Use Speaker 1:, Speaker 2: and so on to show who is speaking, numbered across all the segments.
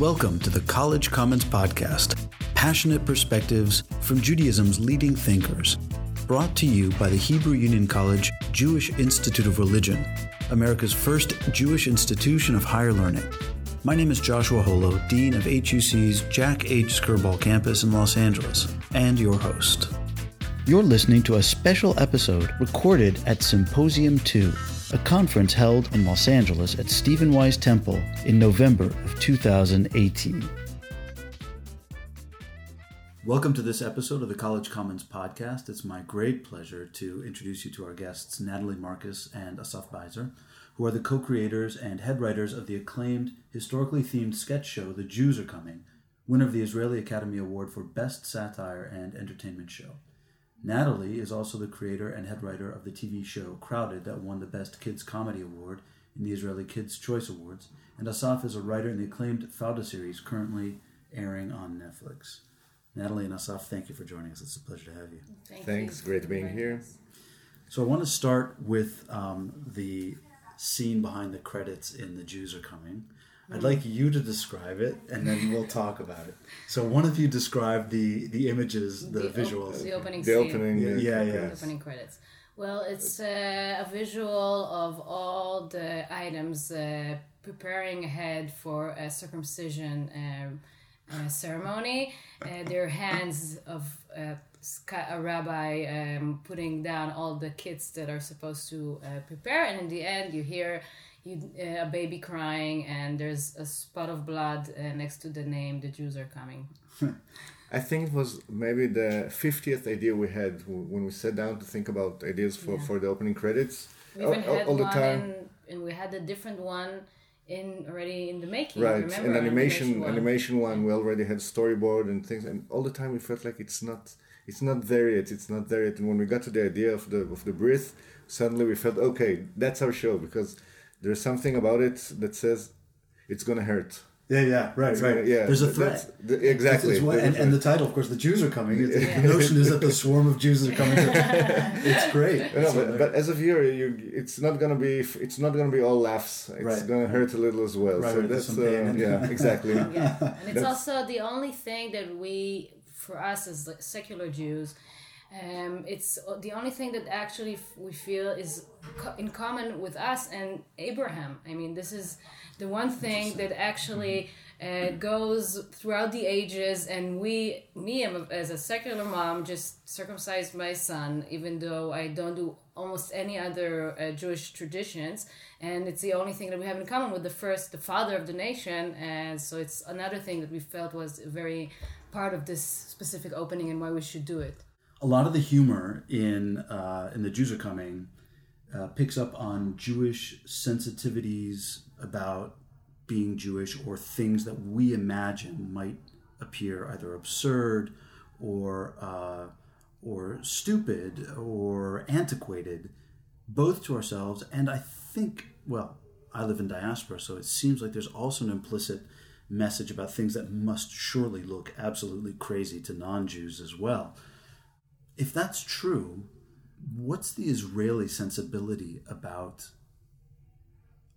Speaker 1: Welcome to the College Commons Podcast passionate perspectives from Judaism's leading thinkers. Brought to you by the Hebrew Union College Jewish Institute of Religion, America's first Jewish institution of higher learning. My name is Joshua Holo, Dean of HUC's Jack H. Skirball campus in Los Angeles, and your host. You're listening to a special episode recorded at Symposium 2, a conference held in Los Angeles at Stephen Wise Temple in November of 2018. Welcome to this episode of the College Commons podcast. It's my great pleasure to introduce you to our guests, Natalie Marcus and Asaf Beiser, who are the co creators and head writers of the acclaimed, historically themed sketch show The Jews Are Coming, winner of the Israeli Academy Award for Best Satire and Entertainment Show. Natalie is also the creator and head writer of the TV show Crowded that won the Best Kids Comedy Award in the Israeli Kids' Choice Awards, and Asaf is a writer in the acclaimed Fauda series currently airing on Netflix. Natalie and Asaf, thank you for joining us. It's a pleasure to have you.
Speaker 2: Thank
Speaker 3: Thanks,
Speaker 2: you.
Speaker 3: great being here.
Speaker 1: So I want to start with um, the scene behind the credits in The Jews Are Coming. I'd like you to describe it, and then we'll talk about it. So one of you describe the the images, the,
Speaker 2: op-
Speaker 1: visuals.
Speaker 2: the opening
Speaker 3: The
Speaker 2: scene.
Speaker 3: opening,
Speaker 1: Yeah, yeah, yeah.
Speaker 2: The opening credits. Well, it's uh, a visual of all the items uh, preparing ahead for a circumcision um, uh, ceremony. Uh, their hands of uh, a rabbi um, putting down all the kits that are supposed to uh, prepare, and in the end, you hear you, uh, a baby crying, and there's a spot of blood uh, next to the name. The Jews are coming.
Speaker 3: I think it was maybe the 50th idea we had when we sat down to think about ideas for,
Speaker 2: Yeah.
Speaker 3: for the opening credits.
Speaker 2: We
Speaker 3: All-
Speaker 2: even
Speaker 3: all-
Speaker 2: had
Speaker 3: all the
Speaker 2: one
Speaker 3: time.
Speaker 2: in, and we had a different one in already in the making.
Speaker 3: Right,
Speaker 2: remember?
Speaker 3: and animation,
Speaker 2: one.
Speaker 3: animation one. We already had storyboard and things, and all the time we felt like it's not, it's not there yet. It's not there yet. And when we got to the idea of the of the brit, suddenly we felt okay. That's our show because there's something about it that says it's gonna hurt.
Speaker 1: Yeah, yeah, right,
Speaker 3: It's
Speaker 1: right.
Speaker 3: gonna- yeah,
Speaker 1: There's a
Speaker 3: that's-
Speaker 1: threat.
Speaker 3: the- exactly.
Speaker 1: It's what- and, and the title, of course, the Jews are coming.
Speaker 2: Yeah.
Speaker 1: The notion is that the swarm of Jews are coming. it's great.
Speaker 3: No, but, but as a viewer, you it's not gonna be it's not gonna be all laughs. It's
Speaker 1: Right.
Speaker 3: gonna hurt a little as well.
Speaker 1: Right,
Speaker 3: so
Speaker 1: right,
Speaker 3: that's
Speaker 1: some pain.
Speaker 3: uh, yeah, exactly.
Speaker 2: yeah, and it's
Speaker 3: That's-
Speaker 2: also the only thing that we, for us as secular Jews, um, it's the only thing that actually f- we feel is co- in common with us and Abraham. I mean, this is the one thing that actually uh, goes throughout the ages. And we, me, as a secular mom, just circumcised my son, even though I don't do almost any other uh, Jewish traditions, and it's the only thing that we have in common with the first, the father of the nation. And so it's another thing that we felt was very part of this specific opening and why we should do it.
Speaker 1: A lot of the humor in uh, in the Jews are coming uh, picks up on Jewish sensitivities about being Jewish or things that we imagine might appear either absurd or uh, or stupid or antiquated, both to ourselves and I think well I live in diaspora, so it seems like there's also an implicit message about things that must surely look absolutely crazy to non-Jews as well if that's true, what's the Israeli sensibility about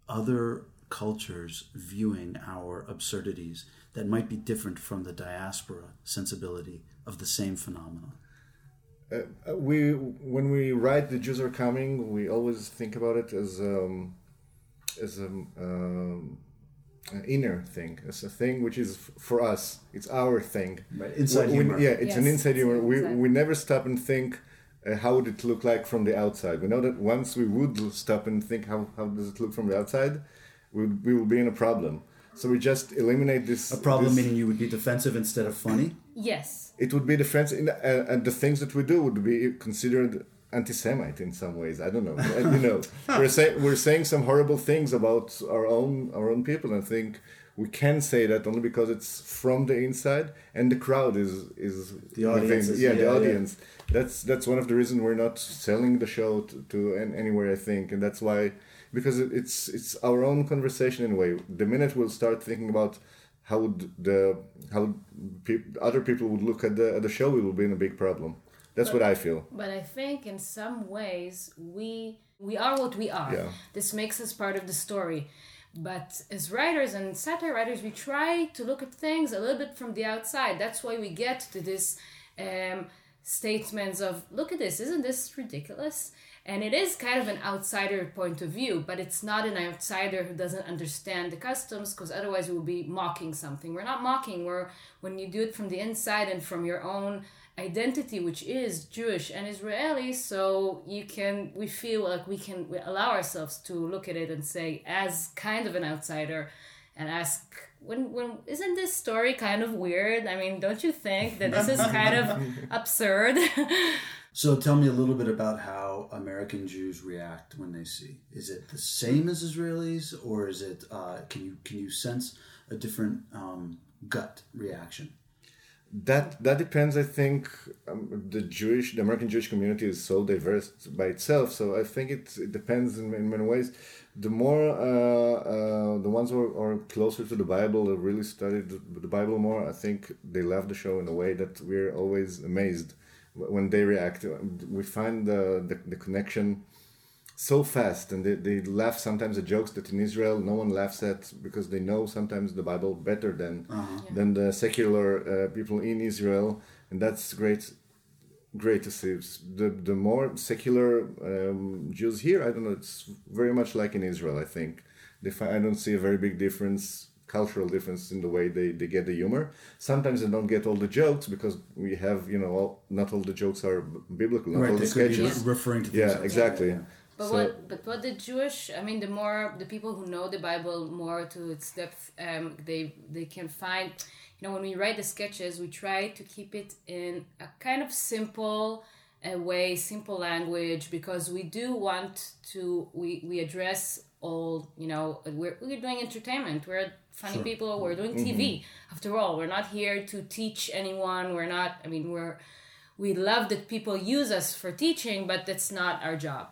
Speaker 1: other cultures viewing our absurdities that might be different from the diaspora sensibility of the same phenomenon?
Speaker 3: Uh, we when we write the Jews are coming, we always think about it as um, as a um, an inner thing, as a thing which is f- for us. It's our thing.
Speaker 1: Right, inside
Speaker 3: We- we-
Speaker 1: humor.
Speaker 3: yeah, it's an inside
Speaker 2: it's
Speaker 3: humor. We
Speaker 2: inside.
Speaker 3: we never stop and think. Uh, how would it look like from the outside? We know that once we would stop and think how, how does it look from the outside, we, would- we will be in a problem. So we just eliminate this.
Speaker 1: A problem
Speaker 3: this-
Speaker 1: meaning you would be defensive instead of funny?
Speaker 2: Yes.
Speaker 3: it would be the friends in uh, and the things that we do would be considered anti-Semite in some ways. I don't know. You know, we're saying we're saying some horrible things about our own our own people. And I think we can say that only because it's from the inside and the crowd is is
Speaker 1: The audience is-
Speaker 3: yeah,
Speaker 1: yeah,
Speaker 3: the
Speaker 1: yeah.
Speaker 3: audience. That's that's one of the reasons we're not selling the show to, to anywhere. I think, and that's why because it's it's our own conversation in a way. The minute we'll start thinking about how would the how peop other people would look at the at the show, we will be in a big problem. That's what I feel.
Speaker 2: But I think in some ways we we are what we are.
Speaker 3: Yeah.
Speaker 2: This makes us part of the story. but as writers and satire writers, we try to look at things a little bit from the outside. That's why we get to this um, statements of, look at this, isn't this ridiculous? And it is kind of an outsider point of view, but it's not an outsider who doesn't understand the customs, because otherwise we would be mocking something. We're not mocking. We're when you do it from the inside and from your own identity, which is Jewish and Israeli. So you can, we feel like we can we allow ourselves to look at it and say, as kind of an outsider, and ask when when isn't this story kind of weird i mean don't you think that this is kind of absurd
Speaker 1: So tell me a little bit about how American Jews react when they see. Is it the same as Israelis, or is it? Uh, can you can you sense a different um, gut reaction?
Speaker 3: That that depends. I think um, the Jewish, the American Jewish community is so diverse by itself. So I think it, it depends in, in many ways. The more uh, uh, the ones who are, are closer to the Bible, have really studied the, the Bible more. I think they love the show in a way that we're always amazed when they react. We find the the, the connection so fast and they, they laugh sometimes at jokes that in israel no one laughs at because they know sometimes the bible better than
Speaker 1: Uh-huh.
Speaker 2: Yeah.
Speaker 3: than the secular uh, people in israel and that's great great to see the the more secular um, jews here i don't know it's very much like in israel i think they fi- i don't see a very big difference cultural difference in the way they, they get the humor sometimes they don't get all the jokes because we have you know all, not all the jokes are biblical not all
Speaker 1: Right,
Speaker 3: the
Speaker 1: they be
Speaker 3: sketches
Speaker 2: Yeah.
Speaker 1: referring to
Speaker 3: yeah
Speaker 1: outside.
Speaker 3: exactly
Speaker 1: Yeah.
Speaker 2: But
Speaker 3: So-
Speaker 2: what but what the Jewish I mean the more the people who know the Bible more to its depth um, they they can find you know when we write the sketches we try to keep it in a kind of simple uh, way simple language because we do want to we we address all you know we're, we're doing entertainment. We're funny
Speaker 1: Sure.
Speaker 2: people. We're doing TV after all we're not here to teach anyone. We're not I mean we're we love that people use us for teaching, but that's not our job.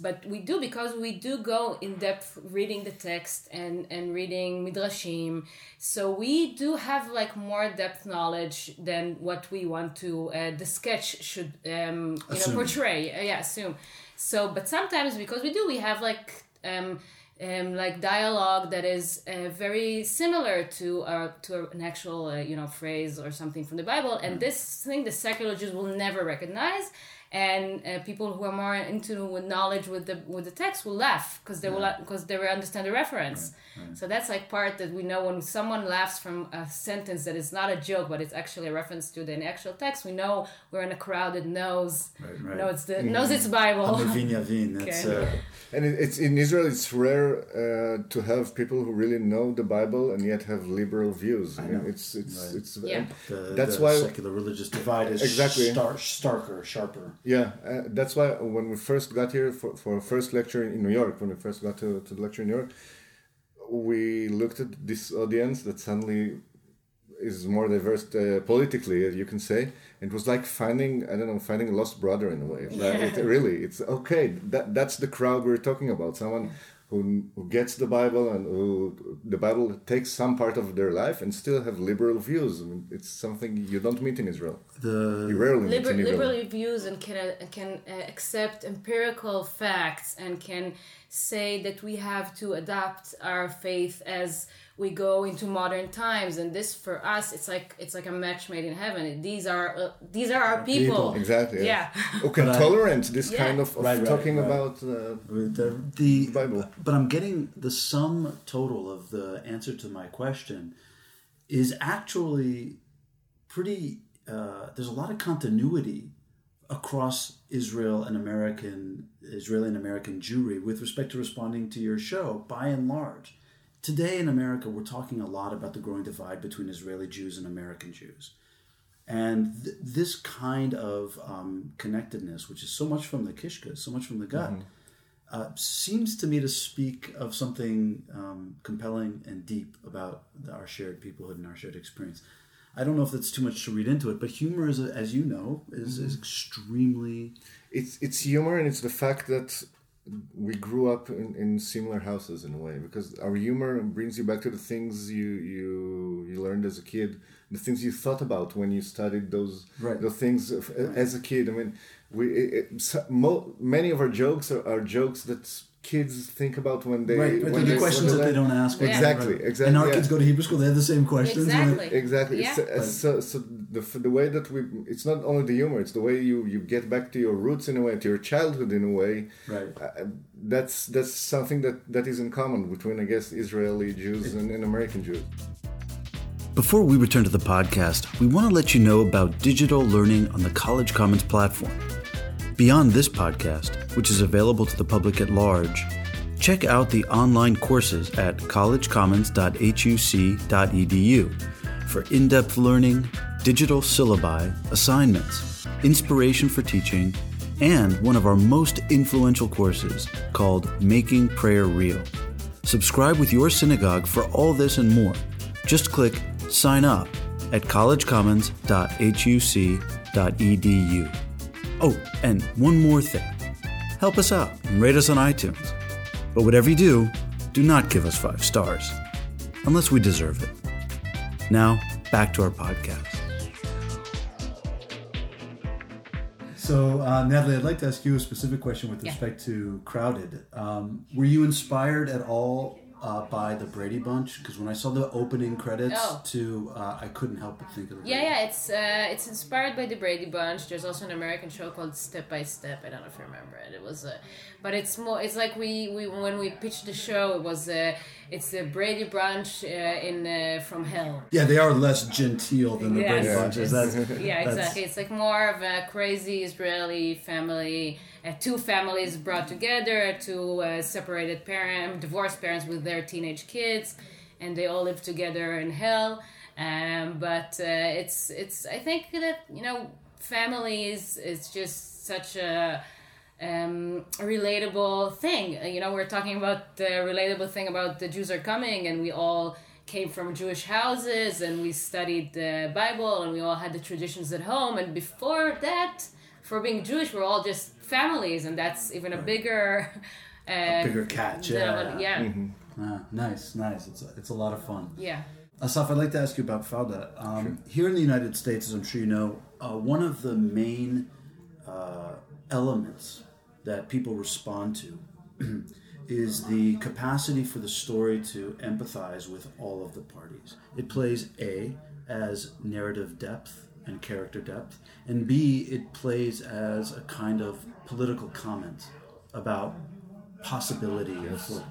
Speaker 2: But we do because we do go in depth reading the text and and reading midrashim. So we do have like more depth knowledge than what we want to. Uh, the sketch should um, you know portray. Uh, yeah, assume. So, but sometimes because we do, we have like. Um, um, like dialogue that is uh, very similar to uh, to an actual uh, you know phrase or something from the Bible, and this thing the secular Jews will never recognize, and uh, people who are more into with knowledge with the with the text will laugh because they will because they will understand the reference. So that's like part that we know when someone laughs from a sentence that is not a joke but it's actually a reference to the actual text. We know we're in a crowd that knows
Speaker 1: Right, right.
Speaker 2: knows the knows its Bible.
Speaker 1: Hamavin Yavin. That's
Speaker 2: Okay.
Speaker 1: uh,
Speaker 3: And it, it's in Israel. It's rare uh, to have people who really know the Bible and yet have liberal views. I,
Speaker 1: know.
Speaker 3: it's it's
Speaker 1: Right.
Speaker 3: it's
Speaker 2: Yeah.
Speaker 1: the,
Speaker 3: That's
Speaker 1: the
Speaker 3: why-
Speaker 1: secular religious divide is
Speaker 3: Exactly.
Speaker 1: star, starker, sharper.
Speaker 3: Yeah. Uh, that's why when we first got here for for our first lecture in New York, when we first got to, to the lecture in New York, we looked at this audience that suddenly is more diverse uh, politically, you can say. It was like finding I don't know finding a lost brother in a way. Like, it, really, it's okay. That that's the crowd we're talking about. Someone. Who, who gets the Bible and who the Bible takes some part of their life and still have liberal views. I mean, it's something you don't meet in Israel.
Speaker 1: The
Speaker 3: You rarely meet in Israel.
Speaker 2: liberally views and can uh, can uh, accept empirical facts and can say that we have to adapt our faith as we go into modern times and this for us it's like it's like a match made in heaven these are uh, these are our people,
Speaker 1: people.
Speaker 3: Exactly.
Speaker 2: yeah
Speaker 3: Who can
Speaker 1: But I-
Speaker 3: tolerate this
Speaker 2: Yeah.
Speaker 3: kind of, of
Speaker 1: Right, right,
Speaker 3: talking
Speaker 1: right.
Speaker 3: about? Uh,
Speaker 1: the, the
Speaker 3: Bible.
Speaker 1: But I'm getting the sum total of the answer to my question is actually pretty. Uh, there's a lot of continuity across Israel and American Israeli and American Jewry with respect to responding to your show. By and large, today in America, we're talking a lot about the growing divide between Israeli Jews and American Jews. And th- this kind of um, connectedness, which is so much from the kishka, so much from the gut, uh, seems to me to speak of something um, compelling and deep about the, our shared peoplehood and our shared experience. I don't know if that's too much to read into it, but humor, is, a, as you know, is, is extremely
Speaker 3: it's it's humor and it's the fact that we grew up in, in similar houses in a way because our humor brings you back to the things you you you learned as a kid the things you thought about when you studied those
Speaker 1: Right.
Speaker 3: those things of- as a kid i mean we it, it, mo, many of our jokes are, are jokes that kids think about when they
Speaker 1: Right, but
Speaker 3: when
Speaker 1: the
Speaker 3: they-
Speaker 1: questions that they don't ask.
Speaker 2: Yeah.
Speaker 3: Exactly,
Speaker 1: right.
Speaker 3: exactly,
Speaker 1: And our
Speaker 3: yeah.
Speaker 1: kids go to Hebrew school; they have the same questions. and it-
Speaker 2: Exactly.
Speaker 3: exactly
Speaker 2: Yeah.
Speaker 3: so, uh, so so the the way that we it's not only the humor it's the way you you get back to your roots in a way to your childhood in a way
Speaker 1: Right.
Speaker 3: uh, that's that's something that that is in common between i guess israeli jews and, and american jews
Speaker 1: Before we return to the podcast, we want to let you know about digital learning on the College Commons platform. Beyond this podcast, which is available to the public at large, check out the online courses at collegecommons.huc.edu for in depth learning, digital syllabi, assignments, inspiration for teaching, and one of our most influential courses called Making Prayer Real. Subscribe with your synagogue for all this and more. Just click sign up at collegecommons.huc.edu. Oh, and one more thing help us out and rate us on iTunes. But whatever you do, do not give us five stars, unless we deserve it. Now, back to our podcast. So, uh, Natalie, I'd like to ask you a specific question with
Speaker 2: Yeah.
Speaker 1: respect to Crowded. Um, were you inspired at all uh, by the Brady Bunch? Because when I saw the opening credits
Speaker 2: Oh.
Speaker 1: to, uh, I couldn't help but think of the
Speaker 2: Yeah,
Speaker 1: Brady
Speaker 2: yeah, it's uh, it's inspired by the Brady Bunch. There's also an American show called Step by Step. I don't know if you remember it. It was, uh, but it's more. It's like we, we when we pitched the show, it was uh, it's the Brady Bunch uh, in uh, from hell.
Speaker 1: Yeah, they are less genteel than the
Speaker 2: Yes.
Speaker 1: Brady. Bunches. That's,
Speaker 2: Yeah,
Speaker 1: that's-
Speaker 2: exactly. It's like more of a crazy Israeli family, uh, two families brought together, two uh, separated parent, divorced parents with their teenage kids, and they all live together in hell. Um, but uh, it's it's I think that you know family is is just such a um, a relatable thing. Uh, You know, we're talking about the relatable thing about the Jews are coming, and we all came from Jewish houses, and we studied the Bible, and we all had the traditions at home. And before that, for being Jewish, we're all just families, and that's even a bigger, uh,
Speaker 1: bigger catch,
Speaker 2: than
Speaker 1: yeah.
Speaker 2: what- yeah,
Speaker 1: Ah, nice, nice. It's a, it's a lot of fun.
Speaker 2: yeah.
Speaker 1: Asaf, I'd like to ask you about Fauda. Um, Here in the United States, as I'm sure you know, uh, one of the main uh, elements that people respond to is the capacity for the story to empathize with all of the parties. It plays A as narrative depth and character depth, and B, it plays as a kind of political comment about possibility of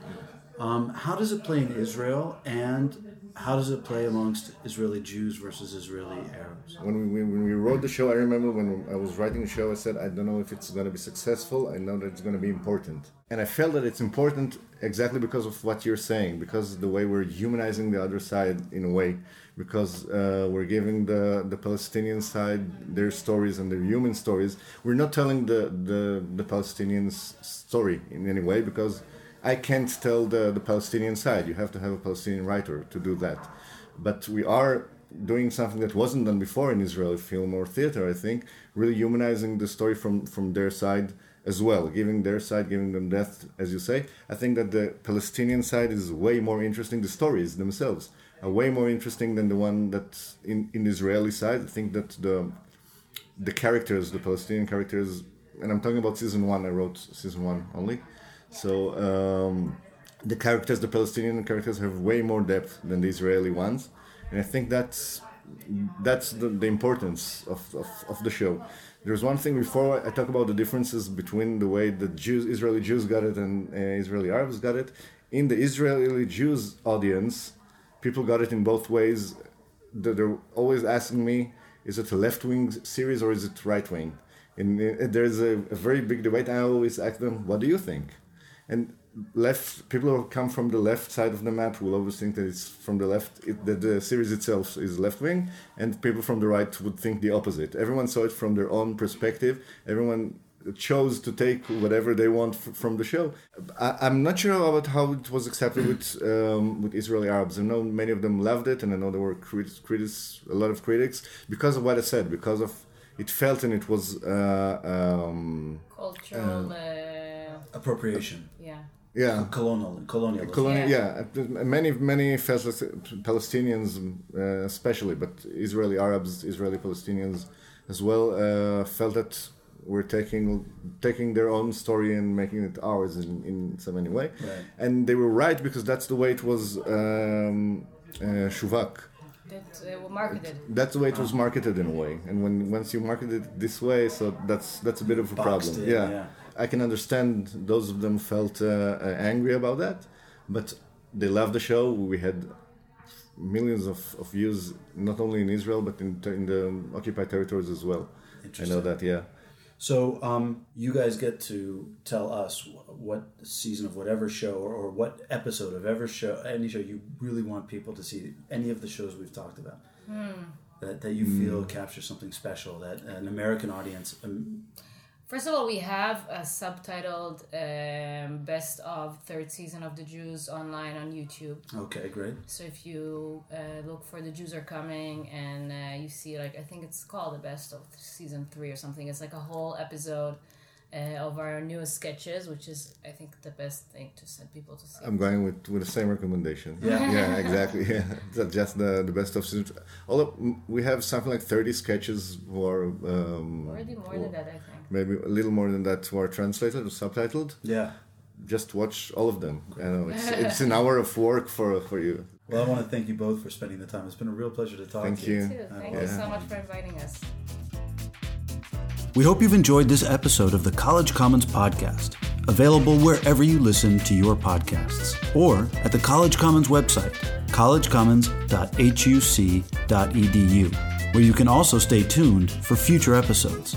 Speaker 1: um, how does it play in Israel, and how does it play amongst Israeli Jews versus Israeli Arabs?
Speaker 3: when we when we wrote the show, I remember when I was writing the show, I said, I don't know if it's going to be successful. I know that it's going to be important, and I felt that it's important exactly because of what you're saying, because the way we're humanizing the other side in a way, because uh, we're giving the the Palestinian side their stories and their human stories. We're not telling the the the Palestinians story in any way because. I can't tell the, the Palestinian side. You have to have a Palestinian writer to do that. But we are doing something that wasn't done before in Israeli film or theater, I think, really humanizing the story from, from their side as well, giving their side, giving them depth, as you say. I think that the Palestinian side is way more interesting. The stories themselves are way more interesting than the one that's in, in the Israeli side. I think that the the characters, the Palestinian characters, and I'm talking about season one. I wrote season one only, so um, the characters, the Palestinian characters, have way more depth than the Israeli ones, and I think that's that's the, the importance of, of, of the show. There's one thing before I talk about the differences between the way the Jews, Israeli Jews got it and uh, Israeli Arabs got it. In the Israeli Jews audience, people got it in both ways. They're always asking me, is it a left wing series or is it right wing? And uh, there's a, a very big debate. I always ask them, what do you think? And left people who come from the left side of the map will always think that it's from the left it, that the series itself is left wing and people from the right would think the opposite. Everyone saw it from their own perspective. Everyone chose to take whatever they want f- from the show. I, i'm not sure about how it was accepted with um, with israeli arabs. I know many of them loved it and i know there were critics, critics a lot of critics because of what i said because of it felt and it was uh,
Speaker 2: uh,
Speaker 1: Appropriation,
Speaker 2: yeah.
Speaker 3: yeah
Speaker 1: colonial, colonialism.
Speaker 3: Colonial,
Speaker 2: Yeah.
Speaker 3: yeah. Many, many Palestinians, uh, especially, but Israeli Arabs, Israeli Palestinians as well, uh, felt that we're taking taking their own story and making it ours in, in some any way.
Speaker 1: Right.
Speaker 3: And they were right because that's the way it was um, uh, shuvak.
Speaker 2: That uh, marketed.
Speaker 3: That's the way it was marketed in a way. And when once you market it this way, so that's that's a bit of a
Speaker 1: Boxed
Speaker 3: problem.
Speaker 1: in,
Speaker 3: yeah.
Speaker 1: yeah.
Speaker 3: I can understand those of them felt uh, uh, angry about that, but they loved the show. We had millions of, of views not only in Israel but in, in the occupied territories as well. I know that, yeah.
Speaker 1: So um, you guys get to tell us what season of whatever show or, or what episode of ever show, any show you really want people to see. Any of the shows we've talked about that that you feel captures something special that an American audience. Um,
Speaker 2: First of all, we have a subtitled um, best of third season of the Jews online on YouTube.
Speaker 1: okay, great.
Speaker 2: So if you uh, look for the Jews are coming and uh, you see like I think it's called the best of season three or something. It's like a whole episode uh, of our newest sketches, which is I think the best thing to send people to see.
Speaker 3: I'm going with, with the same recommendation.
Speaker 1: Yeah.
Speaker 3: yeah, exactly. Yeah, just the, the best of season. Although we have something like 30 sketches or um,
Speaker 2: Already more than that, I think.
Speaker 3: Maybe a little more than that who are translated or subtitled.
Speaker 1: Yeah.
Speaker 3: Just watch all of them. I know it's, it's an hour of work for for you.
Speaker 1: Well, I want to thank you both for spending the time. It's been a real pleasure to talk
Speaker 3: Thank
Speaker 1: to you.
Speaker 3: you.
Speaker 2: Too. Thank
Speaker 3: Yeah.
Speaker 2: you so much for inviting us.
Speaker 1: We hope you've enjoyed this episode of the College Commons podcast, available wherever you listen to your podcasts or at the College Commons website, collegecommons.huc.edu, where you can also stay tuned for future episodes.